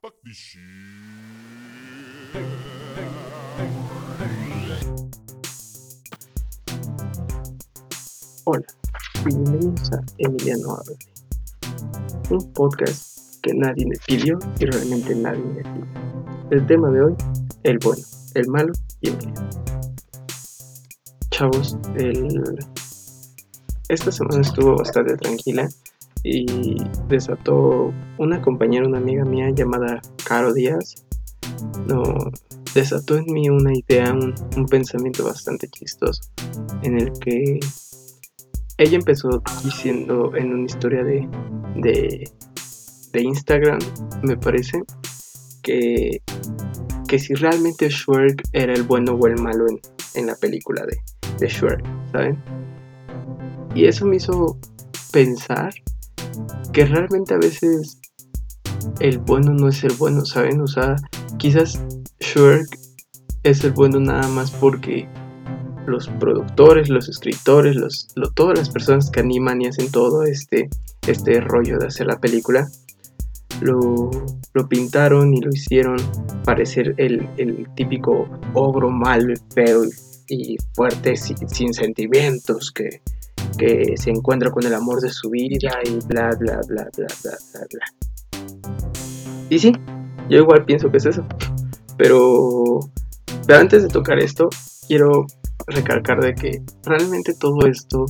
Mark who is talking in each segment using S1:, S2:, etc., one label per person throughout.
S1: Hola, bienvenidos a Emiliano Habla, un podcast que nadie me pidió y realmente nadie me pidió. El tema de hoy, el bueno, el malo y el bien. Chavos, el... esta semana estuvo bastante tranquila y desató una compañera, una amiga mía llamada Caro Díaz. No, desató en mí una idea, un, pensamiento bastante chistoso, en el que ella empezó diciendo en una historia de, de, de Instagram, me parece, que, que si realmente Shrek era el bueno o el malo en, en la película de, de Shrek, ¿saben? Y eso me hizo pensar que realmente a veces el bueno no es el bueno, ¿saben? O sea, quizás Shrek es el bueno nada más porque los productores, los escritores, los, lo- todas las personas que animan y hacen todo este, este rollo de hacer la película, lo, lo pintaron y lo hicieron parecer el, el típico ogro malo, feo y, y fuerte, sin, sin sentimientos, que, que se encuentra con el amor de su vida y bla, bla, bla, bla, bla, bla, bla. Y sí, yo igual pienso que es eso. Pero, pero antes de tocar esto, quiero recalcar de que realmente todo esto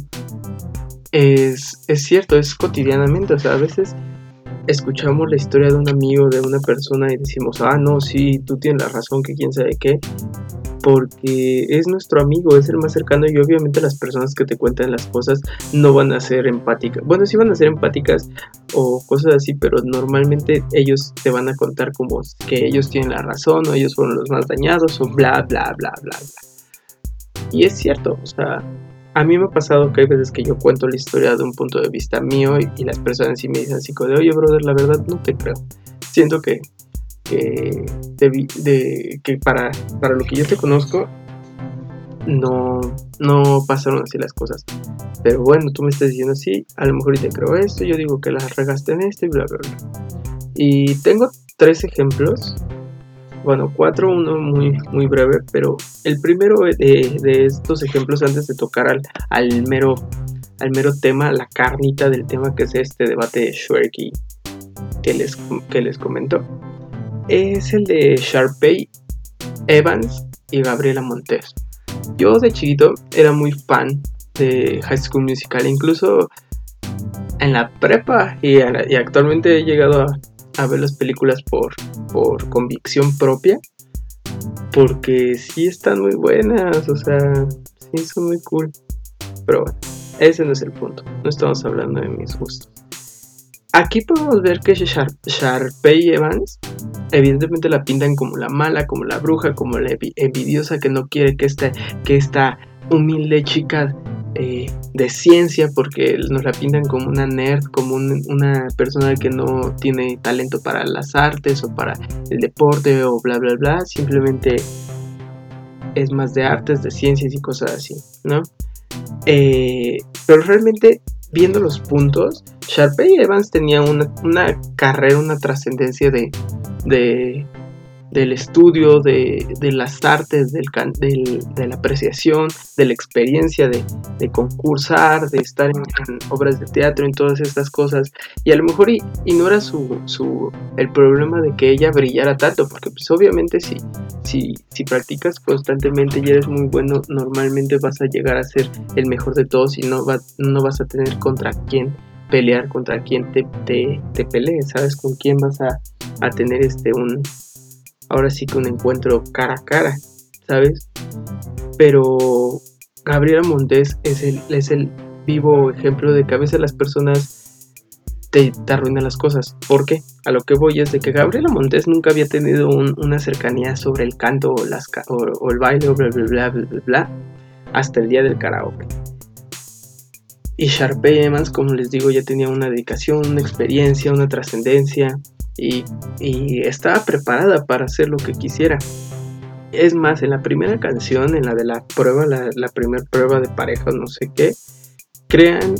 S1: es, es cierto, es cotidianamente. O sea, a veces escuchamos la historia de un amigo, de una persona y decimos, ah, no, sí, tú tienes la razón, que quién sabe qué. Porque es nuestro amigo, es el más cercano y obviamente las personas que te cuentan las cosas no van a ser empáticas. Bueno, sí van a ser empáticas o cosas así, pero normalmente ellos te van a contar como que ellos tienen la razón o ellos fueron los más dañados o bla, bla, bla, bla, bla. Y es cierto, o sea, a mí me ha pasado que hay veces que yo cuento la historia de un punto de vista mío y, y las personas sí me dicen así como de, oye, brother, la verdad no te creo. Siento que, que, debi- de, que para, para lo que yo te conozco, no, no pasaron así las cosas. Pero bueno, tú me estás diciendo así, a lo mejor te creo esto, yo digo que las regaste en esto y bla, bla, bla. Y tengo tres ejemplos, bueno, cuatro, uno muy, muy breve, pero el primero de, de estos ejemplos antes de tocar al, al mero al mero tema, la carnita del tema que es este debate de que les, que les comento, es el de Sharpay Evans y Gabriela Montes. Yo de chiquito era muy fan de High School Musical, incluso en la prepa y actualmente he llegado a, a ver las películas por, por convicción propia, porque sí están muy buenas, o sea, sí son muy cool. Pero bueno, ese no es el punto, no estamos hablando de mis gustos. Aquí podemos ver que Shar Sharpay Evans evidentemente la pintan como la mala, como la bruja, como la envi- envidiosa que no quiere que esta, que esta humilde chica eh, de ciencia, porque nos la pintan como una nerd, como un- una persona que no tiene talento para las artes o para el deporte o bla bla bla, simplemente es más de artes, de ciencias y cosas así, ¿no? Eh, pero realmente viendo los puntos, Sharpay Evans tenía una, una carrera, una trascendencia de, de- del estudio, de, de las artes, del, del- de la apreciación, de la experiencia de, de concursar, de estar en, obras de teatro, en todas estas cosas. Y a lo mejor y, y no era su, su, el problema de que ella brillara tanto, porque pues obviamente si, si, si practicas constantemente y eres muy bueno, normalmente vas a llegar a ser el mejor de todos y no, va- no vas a tener contra quién pelear, contra quién te, te, te pelee, ¿sabes? Con quién vas a, a tener este un ahora sí que un encuentro cara a cara, ¿sabes? Pero Gabriela Montes es el, es el vivo ejemplo de que a veces las personas te, arruinan las cosas. ¿Por qué? A lo que voy es de que Gabriela Montes nunca había tenido un- una cercanía sobre el canto o, el baile o bla bla bla bla bla bla hasta el día del karaoke. Y Sharpay Evans, como les digo, ya tenía una dedicación, una experiencia, una trascendencia y, y estaba preparada para hacer lo que quisiera. Es más, en la primera canción, en la de la prueba, la, la primera prueba de pareja, no sé qué, crean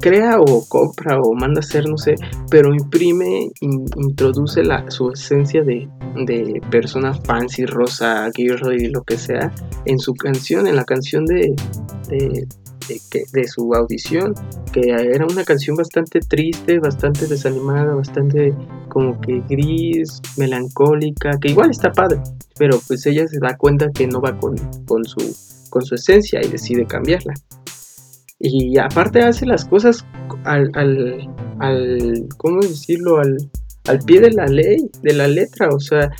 S1: crea o compra o manda a hacer, no sé, pero imprime, introduce la, su esencia de, de persona fancy, rosa, girly, lo que sea, en su canción, en la canción de, de, de, su audición, que era una canción bastante triste, bastante desanimada, bastante como que gris, melancólica, que igual está padre, pero pues ella se da cuenta que no va con, con, su, con su esencia y decide cambiarla. Y aparte hace las cosas al, al, al ¿cómo decirlo? Al, al pie de la ley, de la letra, o sea,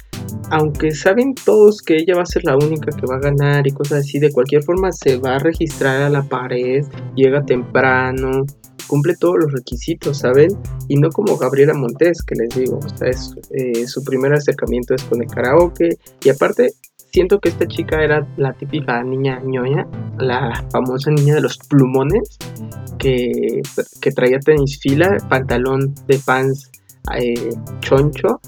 S1: aunque saben todos que ella va a ser la única que va a ganar y cosas así, de cualquier forma se va a registrar a la pared, llega temprano, cumple todos los requisitos, ¿saben? Y no como Gabriela Montes, que les digo, es, eh, su primer acercamiento es con el karaoke, y aparte siento que esta chica era la típica niña ñoña, la famosa niña de los plumones, que, que traía tenis fila, pantalón de pants eh, choncho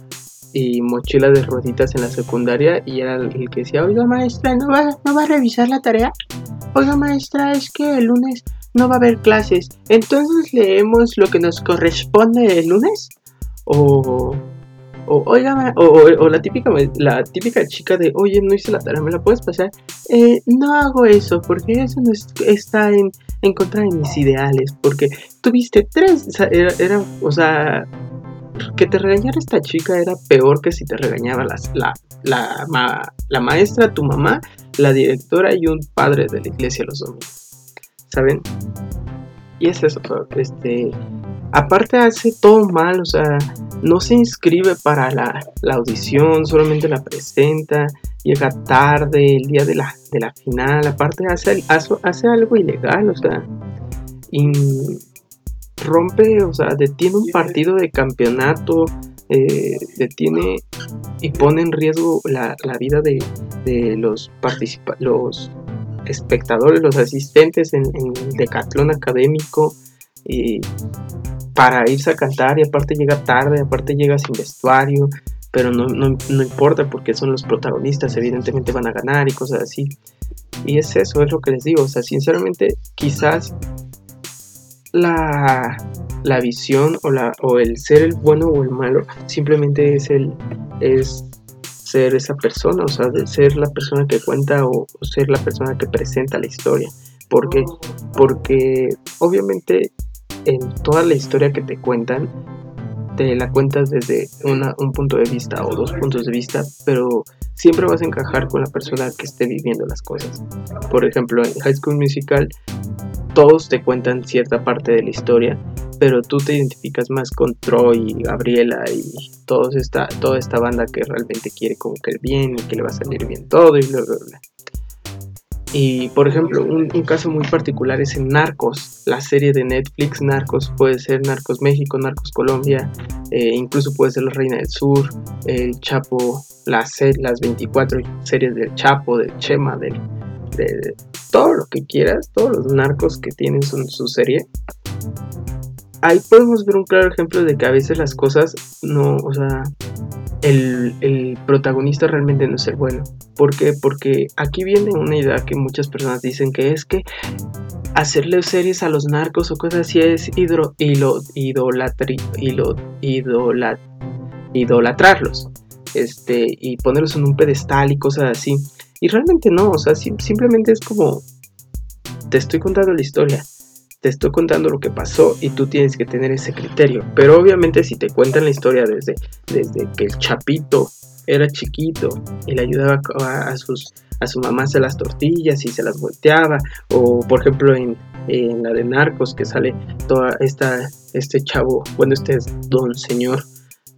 S1: y mochila de rueditas en la secundaria y era el que decía, oiga maestra, ¿no va, ¿no va a revisar la tarea? Oiga maestra, es que el lunes no va a haber clases, entonces leemos lo que nos corresponde el lunes. O, o oiga, o, la, típica, la típica chica de, oye, no hice la tarea, ¿me la puedes pasar? Eh, no hago eso, porque eso no está en, en contra de mis ideales, porque tuviste tres, era, era o sea, que te regañara esta chica era peor que si te regañaba la, la, la, maestra, tu mamá, la directora y un padre de la iglesia los domingos. ¿Saben? Y es eso, este... Aparte hace todo mal, o sea, no se inscribe para la, audición, solamente la presenta, llega tarde el día de la, de la final, aparte hace, hace, hace algo ilegal, o sea, y rompe, o sea, detiene un partido de campeonato, eh, detiene y pone en riesgo la, vida de, los, los espectadores, los asistentes en, el decatlón académico para irse a cantar y aparte llega tarde, aparte llega sin vestuario, pero no, no, importa porque son los protagonistas, evidentemente van a ganar y cosas así. Y es eso, es lo que les digo, o sea, sinceramente quizás la, la visión o, la, o el ser el bueno o el malo simplemente es el es ser esa persona, o sea, ser la persona que cuenta o, ser la persona que presenta la historia. Porque, porque obviamente en toda la historia que te cuentan, te la cuentas desde un punto de vista o dos puntos de vista, pero siempre vas a encajar con la persona que esté viviendo las cosas. Por ejemplo, en High School Musical todos te cuentan cierta parte de la historia, pero tú te identificas más con Troy y Gabriela y todos esta, toda esta banda que realmente quiere como que el bien y que le va a salir bien todo y bla, bla, bla. Y por ejemplo, un, caso muy particular es en Narcos, la serie de Netflix Narcos, puede ser Narcos México, Narcos Colombia, eh, incluso puede ser La Reina del Sur, El Chapo, las, las 24 series del Chapo, del Chema, del, de todo lo que quieras, todos los narcos que tienen su, serie. Ahí podemos ver un claro ejemplo de que a veces las cosas no, o sea, el, el, protagonista realmente no es el bueno. ¿Por qué? Porque aquí viene una idea que muchas personas dicen que es que hacerle series a los narcos o cosas así es idolatri, idolat, idolatrarlos. Este, y ponerlos en un pedestal y cosas así. Y realmente no, o sea, simplemente es como, te estoy contando la historia, te estoy contando lo que pasó y tú tienes que tener ese criterio. Pero obviamente si te cuentan la historia desde, desde que el chapito era chiquito y le ayudaba a, sus, a su mamá a hacer las tortillas y se las volteaba, o por ejemplo en, la de Narcos que sale toda esta, este chavo, bueno, este es don señor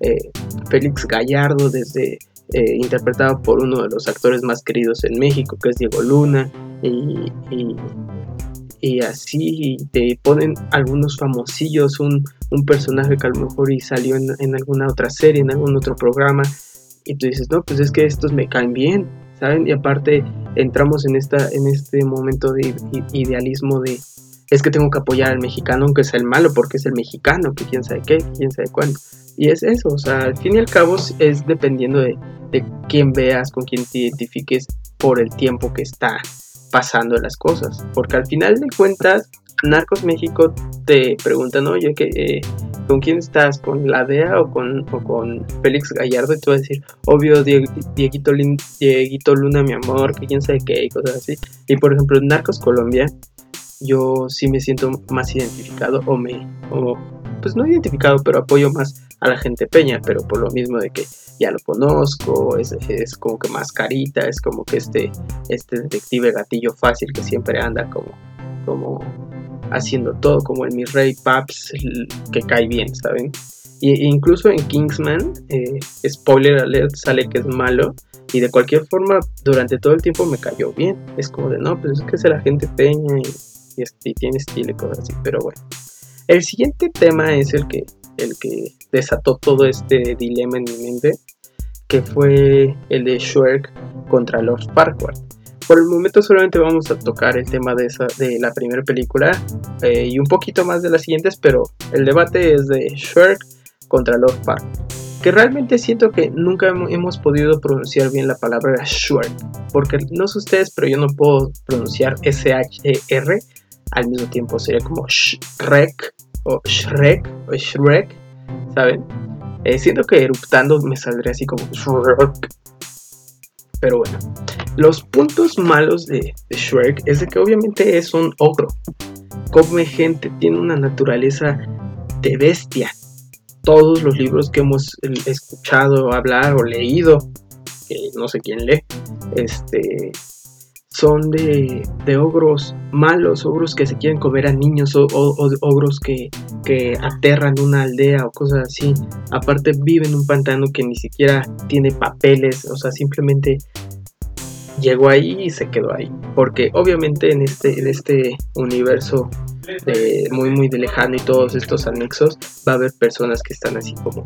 S1: eh, Félix Gallardo desde eh, interpretado por uno de los actores más queridos en México, que es Diego Luna, y, y, así te ponen algunos famosillos, un, un, personaje que a lo mejor y salió en, en, alguna otra serie, en algún otro programa, y tú dices, no, pues es que estos me caen bien, ¿saben? Y aparte entramos en, esta, en este momento de idealismo de, es que tengo que apoyar al mexicano aunque sea el malo, porque es el mexicano, que quién sabe qué, quién sabe cuándo. Y es eso, o sea, al fin y al cabo es dependiendo de, de quién veas, con quién te identifiques por el tiempo que está pasando las cosas. Porque al final de cuentas, Narcos México te preguntan, oye, ¿qué, eh, ¿con quién estás? ¿Con la DEA o con, con Félix Gallardo? Y tú vas a decir, obvio, Dieguito, Dieguito Luna, mi amor, que quién sabe qué, y cosas así. Y por ejemplo, Narcos Colombia, yo sí me siento más identificado, o me, o, pues no identificado, pero apoyo más a la gente peña, pero por lo mismo de que ya lo conozco, es, es como que más carita, es como que este, este detective gatillo fácil que siempre anda como, como haciendo todo, como el mi rey Paps que cae bien, ¿saben? Y, incluso en Kingsman, eh, spoiler alert, sale que es malo. Y de cualquier forma, durante todo el tiempo me cayó bien. Es como de, no, pues es que es la gente peña y, y tiene estilo y cosas así. Pero bueno. El siguiente tema es el que el que desató todo este dilema en mi mente, que fue el de Shrek contra Lord Farquaad. Por el momento solamente vamos a tocar el tema de, esa, de la primera película eh, y un poquito más de las siguientes, pero el debate es de Shrek contra Lord Farquaad. Que realmente siento que nunca hemos podido pronunciar bien la palabra Shrek, porque no sé ustedes, pero yo no puedo pronunciar S-H-E-R al mismo tiempo, sería como Shrek o Shrek o Shrek, ¿saben? Eh, siento que eruptando me saldría así como Shrek. Pero bueno, los puntos malos de, Shrek es de que obviamente es un ogro. Come gente, tiene una naturaleza de bestia. Todos los libros que hemos escuchado hablar o leído, que no sé quién lee, este, son de, ogros malos, ogros que se quieren comer a niños o, ogros que, que, aterran una aldea o cosas así. Aparte vive en un pantano que ni siquiera tiene papeles, o sea, simplemente llegó ahí y se quedó ahí. Porque obviamente en este, en este universo muy muy de lejano y todos estos anexos, va a haber personas que están así como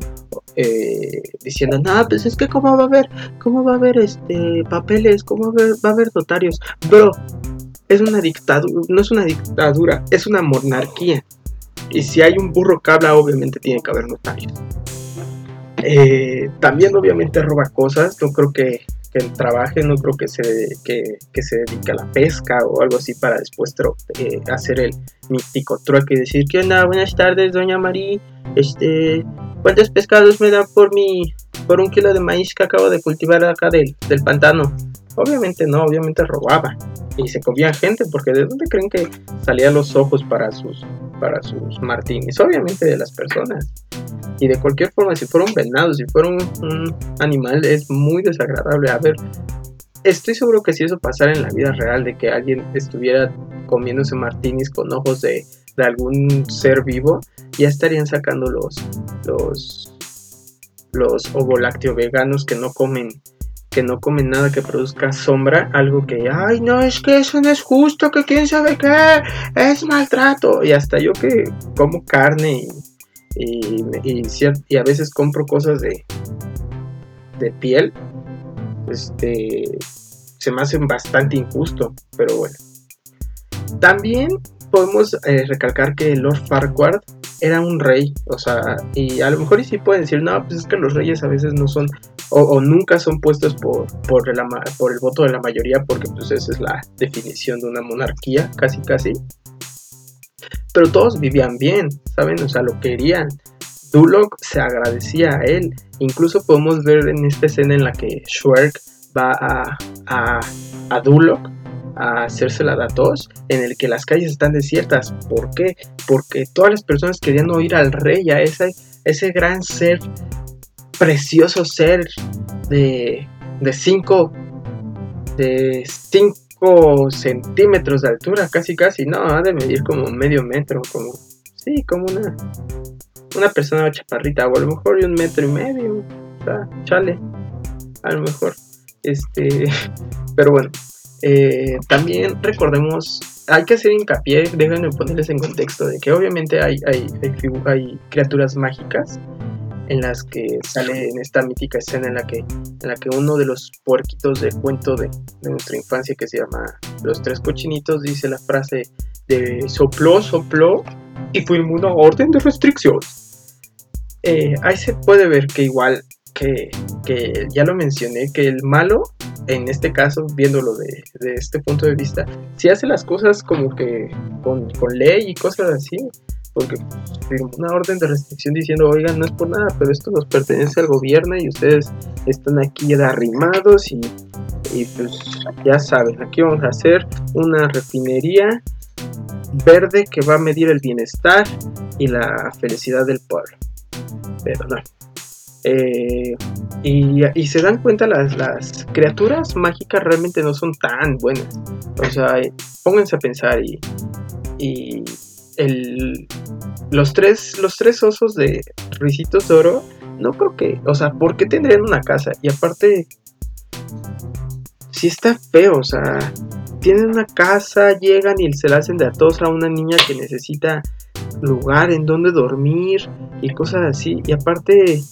S1: eh, diciendo, no, pues es que cómo va a haber, cómo va a haber este papeles, cómo va a haber, notarios. Bro, es una dictadura, no es una dictadura, es una monarquía. Y si hay un burro que habla, obviamente tiene que haber notarios. Eh, también obviamente roba cosas, no creo que que trabaje, no creo que se, que, se dedique a la pesca o algo así para después eh, hacer el mítico trueque y decir, ¿qué onda? Buenas tardes, doña María, este, ¿cuántos pescados me da por mi, por un kilo de maíz que acabo de cultivar acá del, del pantano? Obviamente no, obviamente robaba y se comía gente porque ¿de dónde creen que salían los ojos para sus, para sus martinis? Obviamente de las personas. Y de cualquier forma, si fuera un venado, si fuera un, animal, es muy desagradable. A ver, estoy seguro que si eso pasara en la vida real, de que alguien estuviera comiéndose martinis con ojos de, algún ser vivo, ya estarían sacando los, los, los veganos que no comen que no comen nada que produzca sombra, algo que, ay, no, es que eso no es justo, que quién sabe qué, es maltrato. Y hasta yo que como carne y y, a veces compro cosas de, de piel, este, se me hacen bastante injusto, pero bueno. También podemos eh, recalcar que Lord Farquaad era un rey, o sea, y a lo mejor y sí pueden decir, no, pues es que los reyes a veces no son, o, nunca son puestos por, por, el voto de la mayoría, porque pues esa es la definición de una monarquía, casi casi pero todos vivían bien, ¿saben? O sea, lo querían. Duloc se agradecía a él. Incluso podemos ver en esta escena en la que Schwerk va a, a, a Duloc a hacerse la datos, en el que las calles están desiertas. ¿Por qué? Porque todas las personas querían oír al rey, a ese, ese gran ser, precioso ser de 5 de 5 centímetros de altura, casi casi, no, ha de medir como medio metro, como, sí, como una, una persona chaparrita, o a lo mejor de un metro y medio, chale, a lo mejor, este, pero bueno, eh, también recordemos, hay que hacer hincapié, déjenme ponerles en contexto de que obviamente hay, hay, hay, hay criaturas mágicas, en las que sale en esta mítica escena en la que, en la que uno de los puerquitos del cuento de, nuestra infancia que se llama Los Tres Cochinitos dice la frase de sopló, sopló y fuimos una orden de restricción. Eh, ahí se puede ver que igual que, ya lo mencioné, que el malo en este caso, viéndolo de, de este punto de vista, si hace las cosas como que con, con ley y cosas así, porque firmó una orden de restricción diciendo, oigan, no es por nada, pero esto nos pertenece al gobierno y ustedes están aquí arrimados y pues ya saben, aquí vamos a hacer una refinería verde que va a medir el bienestar y la felicidad del pueblo. Pero no. Eh, y, se dan cuenta las, las criaturas mágicas realmente no son tan buenas. O sea, pónganse a pensar y, y el, los, tres, los tres osos de Ricitos de Oro, no creo que, o sea, ¿por qué tendrían una casa? Y aparte, si está feo, o sea, tienen una casa, llegan y se la hacen de atos a una niña que necesita lugar en donde dormir y cosas así. Y aparte,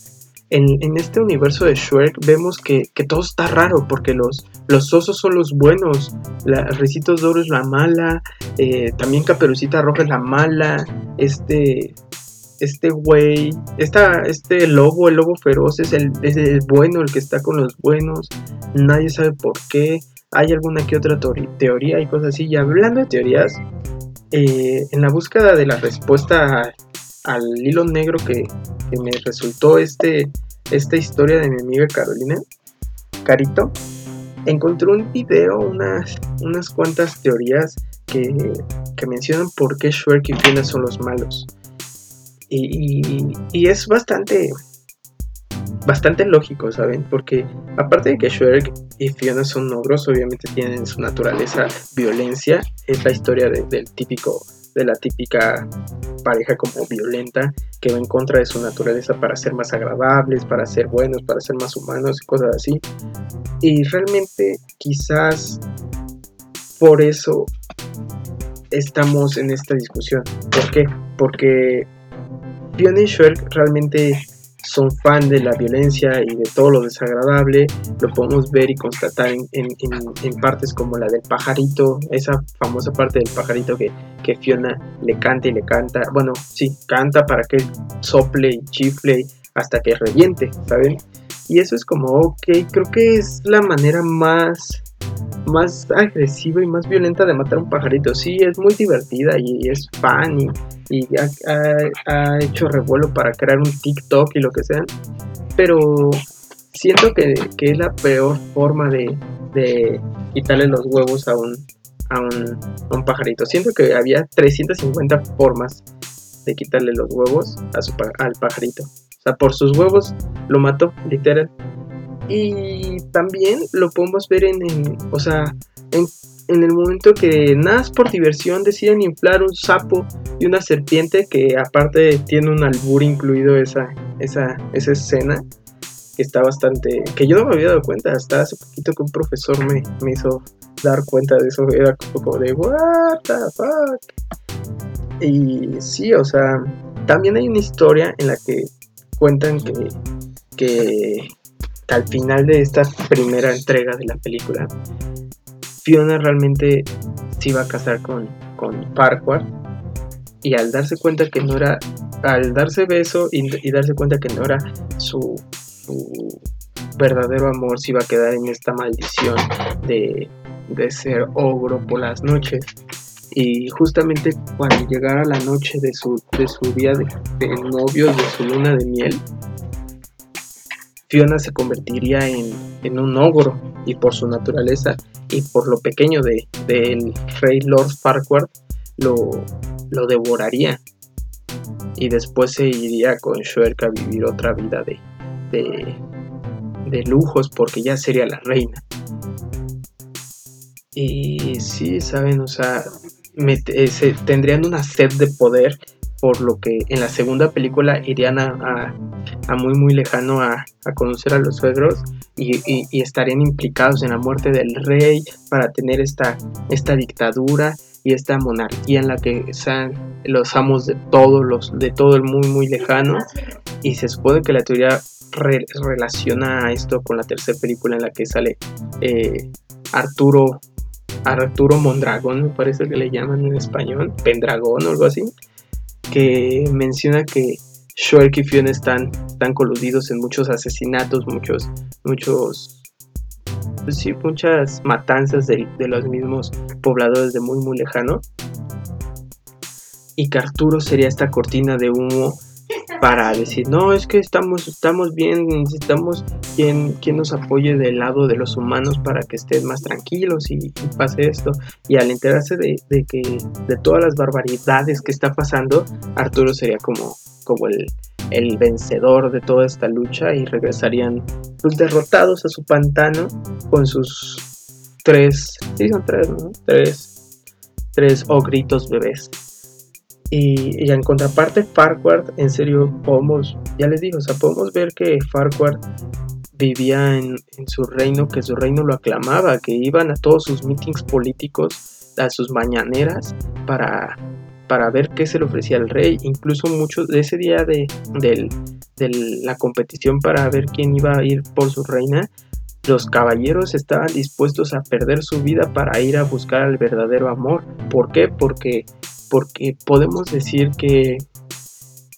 S1: en, este universo de Shrek vemos que, todo está raro porque los, los osos son los buenos, la, Ricitos de Oro es la mala, eh, también Caperucita Roja es la mala, este este güey, este lobo, el lobo feroz es el, es bueno, el que está con los buenos, nadie sabe por qué, hay alguna que otra teoría y cosas así. Y hablando de teorías, eh, en la búsqueda de la respuesta al hilo negro que, me resultó este, esta historia de mi amiga Carolina, Carito, encontré un video, unas, unas cuantas teorías que, mencionan por qué Shrek y Fiona son los malos. y, y es bastante bastante lógico, ¿saben? Porque aparte de que Shrek y Fiona son ogros, obviamente tienen su naturaleza violencia. Es la historia del típico, de la típica pareja como violenta que va en contra de su naturaleza para ser más agradables, para ser buenos, para ser más humanos y cosas así. Y realmente quizás por eso estamos en esta discusión. ¿Por qué? Porque Fiona y realmente son fan de la violencia y de todo lo desagradable, lo podemos ver y constatar en, en, partes como la del pajarito, esa famosa parte del pajarito que, que, Fiona le canta y le canta, bueno, sí, canta para que sople y chifle hasta que reviente, ¿saben? Y eso es como, ok, creo que es la manera más más agresiva y más violenta de matar a un pajarito. Sí, es muy divertida y es fan y, ha, hecho revuelo para crear un TikTok y lo que sea. Pero siento que, es la peor forma de, quitarle los huevos a un, a un, pajarito. Siento que había 350 formas de quitarle los huevos a su, al pajarito. O sea, por sus huevos lo mató, literal. Y también lo podemos ver en, o sea, en, el momento que nada por diversión deciden inflar un sapo y una serpiente que aparte tiene un albur incluido esa, esa, esa escena que está bastante, que yo no me había dado cuenta, hasta hace poquito que un profesor me, me hizo dar cuenta de eso, era como de, what the fuck. Y sí, o sea, también hay una historia en la que cuentan que, que al final de esta primera entrega de la película, Fiona realmente se iba a casar con, con Farquhar y al darse cuenta que no era, al darse beso y, darse cuenta que no era su, verdadero amor, se iba a quedar en esta maldición de, ser ogro por las noches. Y justamente cuando llegara la noche de su, de su día de, de novios, de su luna de miel, Fiona se convertiría en, un ogro y por su naturaleza y por lo pequeño del de, rey Lord Farquhar lo, lo devoraría y después se iría con Shrek a vivir otra vida de, de, lujos porque ya sería la reina. Y sí, saben, o sea, eh, tendrían una sed de poder por lo que en la segunda película irían a, muy muy lejano a, conocer a los suegros y, estarían implicados en la muerte del rey para tener esta, esta dictadura y esta monarquía en la que sean los amos de todos los de todo el muy muy lejano. Y se supone que la teoría relaciona a esto con la tercera película en la que sale eh, Arturo Arturo Mondragón me parece que le llaman en español Pendragón o algo así que menciona que Shrek y Fiona están, están coludidos en muchos asesinatos, muchos, muchos pues sí, muchas matanzas de, de los mismos pobladores de muy, muy lejano. Y que Arturo sería esta cortina de humo para decir, no, es que estamos, estamos bien, necesitamos quien, quien nos apoye del lado de los humanos para que estén más tranquilos y, pase esto. Y al enterarse de, que de todas las barbaridades que está pasando, Arturo sería como, como el, el vencedor de toda esta lucha y regresarían pues, derrotados a su pantano con sus tres, sí son tres, ¿no? Tres, tres ogritos bebés. Y, en contraparte, Farquhar, en serio, podemos, ya les digo, o sea, podemos ver que Farquhar vivía en, su reino, que su reino lo aclamaba, que iban a todos sus meetings políticos, a sus mañaneras, para, para ver qué se le ofrecía al rey. Incluso muchos de ese día de, de, la competición para ver quién iba a ir por su reina, los caballeros estaban dispuestos a perder su vida para ir a buscar al verdadero amor. ¿Por qué? Porque porque podemos decir que,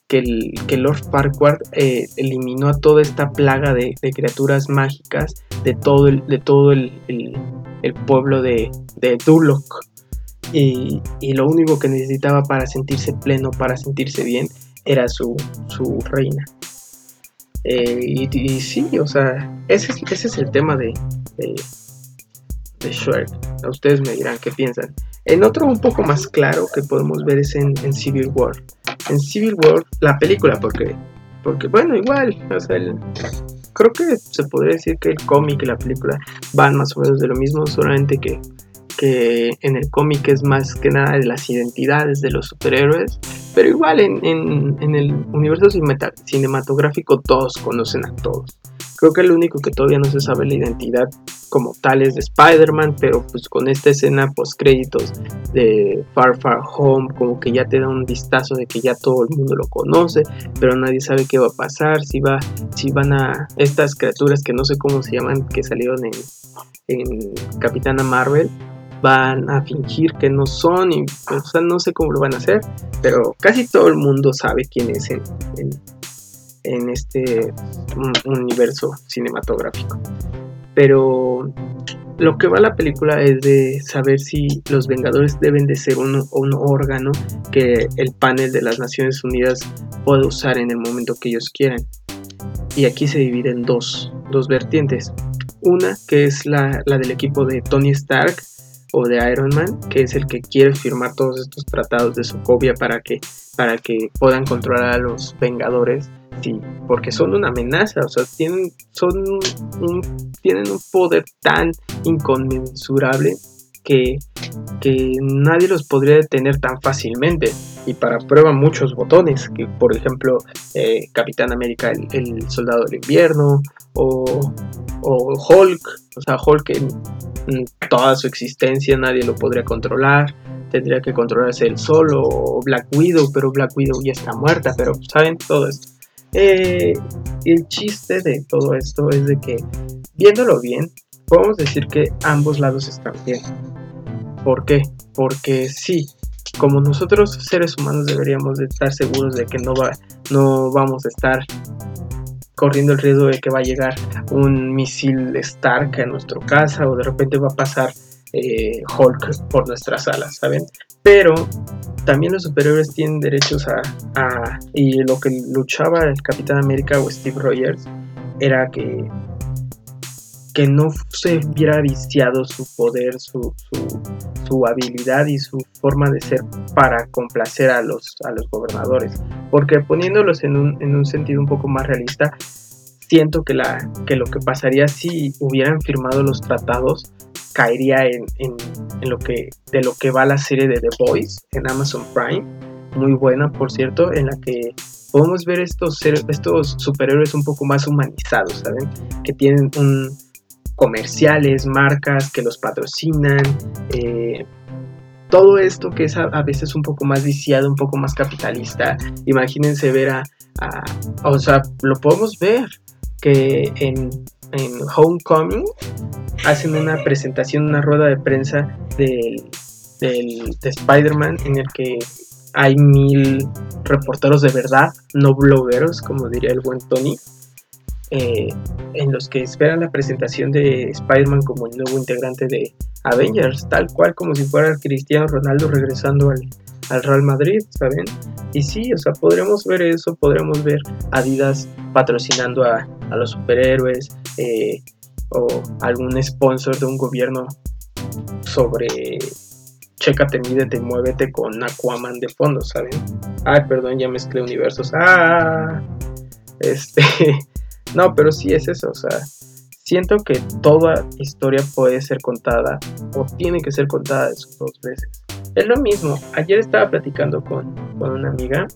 S1: que, Lord Farquaad eh, eliminó a toda esta plaga de, criaturas mágicas de todo el, de todo el, pueblo de, de Duloc. Y, lo único que necesitaba para sentirse pleno, para sentirse bien, era su, su reina. Eh, y, sí, o sea, ese es, ese es el tema de, de, de Shrek. Ustedes me dirán qué piensan. En otro un poco más claro que podemos ver es en, Civil War. En Civil War, la película, porque, porque bueno, igual, o sea, creo que se podría decir que el cómic y la película van más o menos de lo mismo, solamente que, que en el cómic es más que nada de las identidades de los superhéroes, pero igual en, en el universo cinematográfico todos conocen a todos. Creo que el único que todavía no se sabe la identidad como tal es de Spider-Man, pero pues con esta escena post créditos de Far Far Home, como que ya te da un vistazo de que ya todo el mundo lo conoce, pero nadie sabe qué va a pasar, si va, si van a estas criaturas que no sé cómo se llaman, que salieron en, en Capitana Marvel, van a fingir que no son y o sea, no sé cómo lo van a hacer, pero casi todo el mundo sabe quién es en este universo cinematográfico. Pero lo que va la película es de saber si los Vengadores deben de ser un, un, órgano que el panel de las Naciones Unidas puede usar en el momento que ellos quieran. Y aquí se divide en dos, dos vertientes. Una que es la, la del equipo de Tony Stark o de Iron Man, que es el que quiere firmar todos estos tratados de Sokovia para que, para que puedan controlar a los Vengadores Sí, porque son una amenaza, o sea, tienen, son un, tienen un poder tan inconmensurable que, que nadie los podría detener tan fácilmente. Y para prueba muchos botones, que por ejemplo eh, Capitán América, el, Soldado del Invierno, o, o Hulk, o sea, Hulk en, toda su existencia nadie lo podría controlar tendría que controlarse él solo o Black Widow, pero Black Widow ya está muerta, pero saben todo esto. Eh, el chiste de todo esto es de que, viéndolo bien, podemos decir que ambos lados están bien. ¿Por qué? Porque sí, como nosotros seres humanos deberíamos de estar seguros de que no, va, no vamos a estar corriendo el riesgo de que va a llegar un misil Stark a nuestra casa o de repente va a pasar eh, Hulk por nuestras alas, ¿saben? Pero también los superhéroes tienen derechos a, Y lo que luchaba el Capitán América o Steve Rogers era que, que no se viera viciado su poder, su, su, habilidad y su forma de ser para complacer a los, a los gobernadores. Porque poniéndolos en un, en un sentido un poco más realista, siento que, la, que lo que pasaría si hubieran firmado los tratados caería en, lo que, de lo que va la serie de The Boys en Amazon Prime, muy buena por cierto, en la que podemos ver estos, estos superhéroes un poco más humanizados, ¿saben? Que tienen un, comerciales, marcas que los patrocinan, eh, todo esto que es a, veces un poco más viciado, un poco más capitalista. Imagínense ver a, a, o sea, lo podemos ver que en en Homecoming hacen una presentación, una rueda de prensa del, de Spider-Man en el que hay mil reporteros de verdad, no blogueros, como diría el buen Tony. eh, en los que esperan la presentación de Spider-Man como el nuevo integrante de Avengers, tal cual como si fuera Cristiano Ronaldo regresando al, Real Madrid, ¿saben? Y sí, o sea, podremos ver eso, podremos ver Adidas patrocinando a, los superhéroes eh, o algún sponsor de un gobierno sobre chécate, mídete, muévete con Aquaman de fondo, ¿saben? Ay, perdón, ya mezclé universos. Ah, este, no, pero sí es eso, o sea, siento que toda historia puede ser contada o tiene que ser contada dos veces. Es lo mismo, ayer estaba platicando con, con una amiga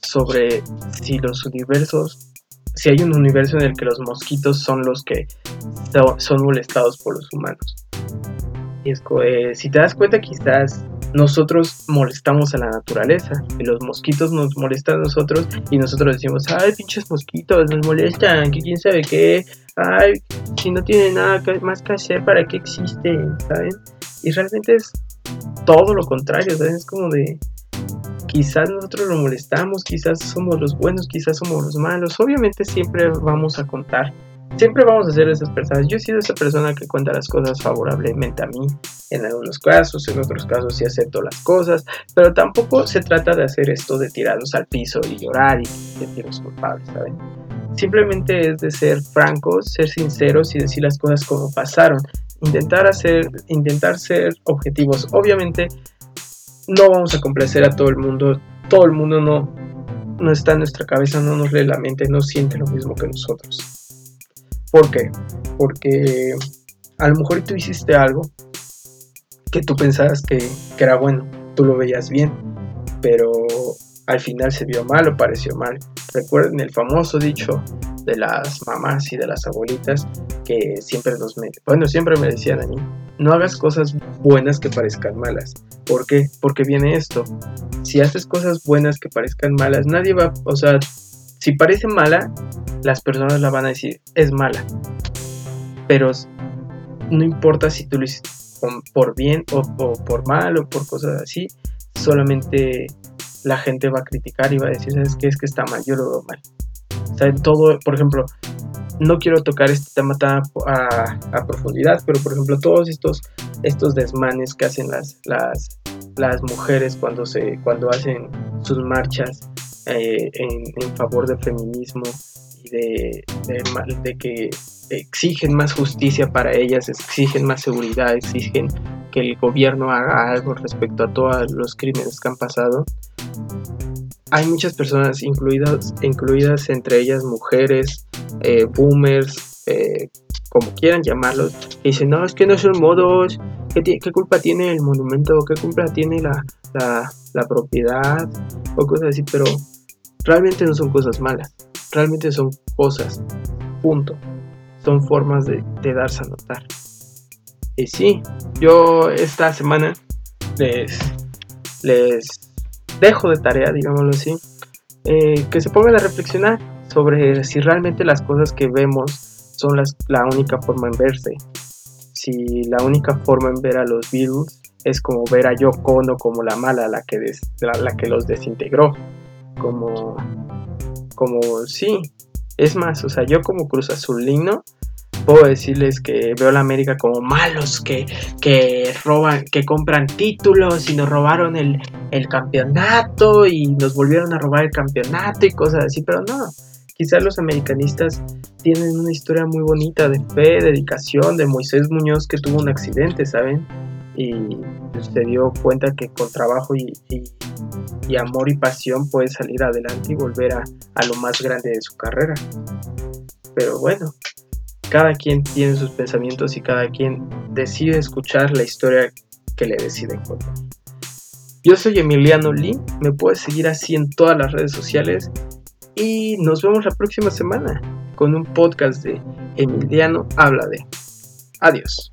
S1: sobre si los universos, si hay un universo en el que los mosquitos son los que son molestados por los humanos. Y es que, si te das cuenta, quizás nosotros molestamos a la naturaleza y los mosquitos nos molestan a nosotros y nosotros decimos, ay, pinches mosquitos, nos molestan, que quién sabe qué, ay, si no tienen nada más que hacer, ¿para qué existen? ¿Saben? Y realmente es todo lo contrario, ¿saben? Es como de, quizás nosotros lo molestamos, quizás somos los buenos, quizás somos los malos, obviamente siempre vamos a contar siempre vamos a ser esas personas. Yo he sido esa persona que cuenta las cosas favorablemente a mí, en algunos casos, en otros casos sí acepto las cosas, pero tampoco se trata de hacer esto de tirarlos al piso y llorar y sentirnos culpables, ¿saben? Simplemente es de ser francos, ser sinceros y decir las cosas como pasaron. Intentar hacer, intentar ser objetivos. Obviamente no vamos a complacer a todo el mundo. Todo el mundo no, no está en nuestra cabeza, no nos lee la mente, no siente lo mismo que nosotros. ¿Por qué? Porque a lo mejor tú hiciste algo que tú pensabas que, era bueno, tú lo veías bien, pero al final se vio mal o pareció mal. Recuerden el famoso dicho de las mamás y de las abuelitas que siempre nos bueno, siempre me decían a mí, no hagas cosas buenas que parezcan malas. ¿Por qué? Porque viene esto. Si haces cosas buenas que parezcan malas, nadie va, o sea, si parece mala, las personas la van a decir, es mala. Pero no importa si tú lo hiciste por bien o, por mal o por cosas así, solamente la gente va a criticar y va a decir, ¿sabes qué? Es que está mal, yo lo veo mal. O sea, todo, por ejemplo, no quiero tocar este tema tan a, profundidad, pero por ejemplo, todos estos, estos desmanes que hacen las, las, las mujeres cuando, se, cuando hacen sus marchas eh, en, favor del feminismo y de, de, que exigen más justicia para ellas, exigen más seguridad, exigen que el gobierno haga algo respecto a todos los crímenes que han pasado. Hay muchas personas, incluidas, incluidas entre ellas mujeres, eh, boomers, eh, como quieran llamarlos, que dicen, no, es que no son modos, ¿qué, culpa tiene el monumento? ¿Qué culpa tiene la, la, la propiedad? O cosas así, pero realmente no son cosas malas, realmente son cosas, punto. Son formas de, darse a notar. Y sí, yo esta semana les, les dejo de tarea, digámoslo así, eh, que se pongan a reflexionar sobre si realmente las cosas que vemos son las, la única forma en verse. Si la única forma en ver a los virus es como ver a Yoko Ono como la mala, la que, la que los desintegró como, como, sí, es más, o sea, yo como Cruz Azulino puedo decirles que veo a la América como malos, que, que roban, que compran títulos y nos robaron el, el campeonato y nos volvieron a robar el campeonato y cosas así, pero no, quizás los americanistas tienen una historia muy bonita de fe, dedicación, de Moisés Muñoz que tuvo un accidente, ¿saben? Y se dio cuenta que con trabajo y y amor y pasión puede salir adelante y volver a, lo más grande de su carrera. Pero bueno, cada quien tiene sus pensamientos y cada quien decide escuchar la historia que le deciden contar. Yo soy Emiliano Lee, me puedes seguir así en todas las redes sociales y nos vemos la próxima semana con un podcast de Emiliano Habla de. Adiós.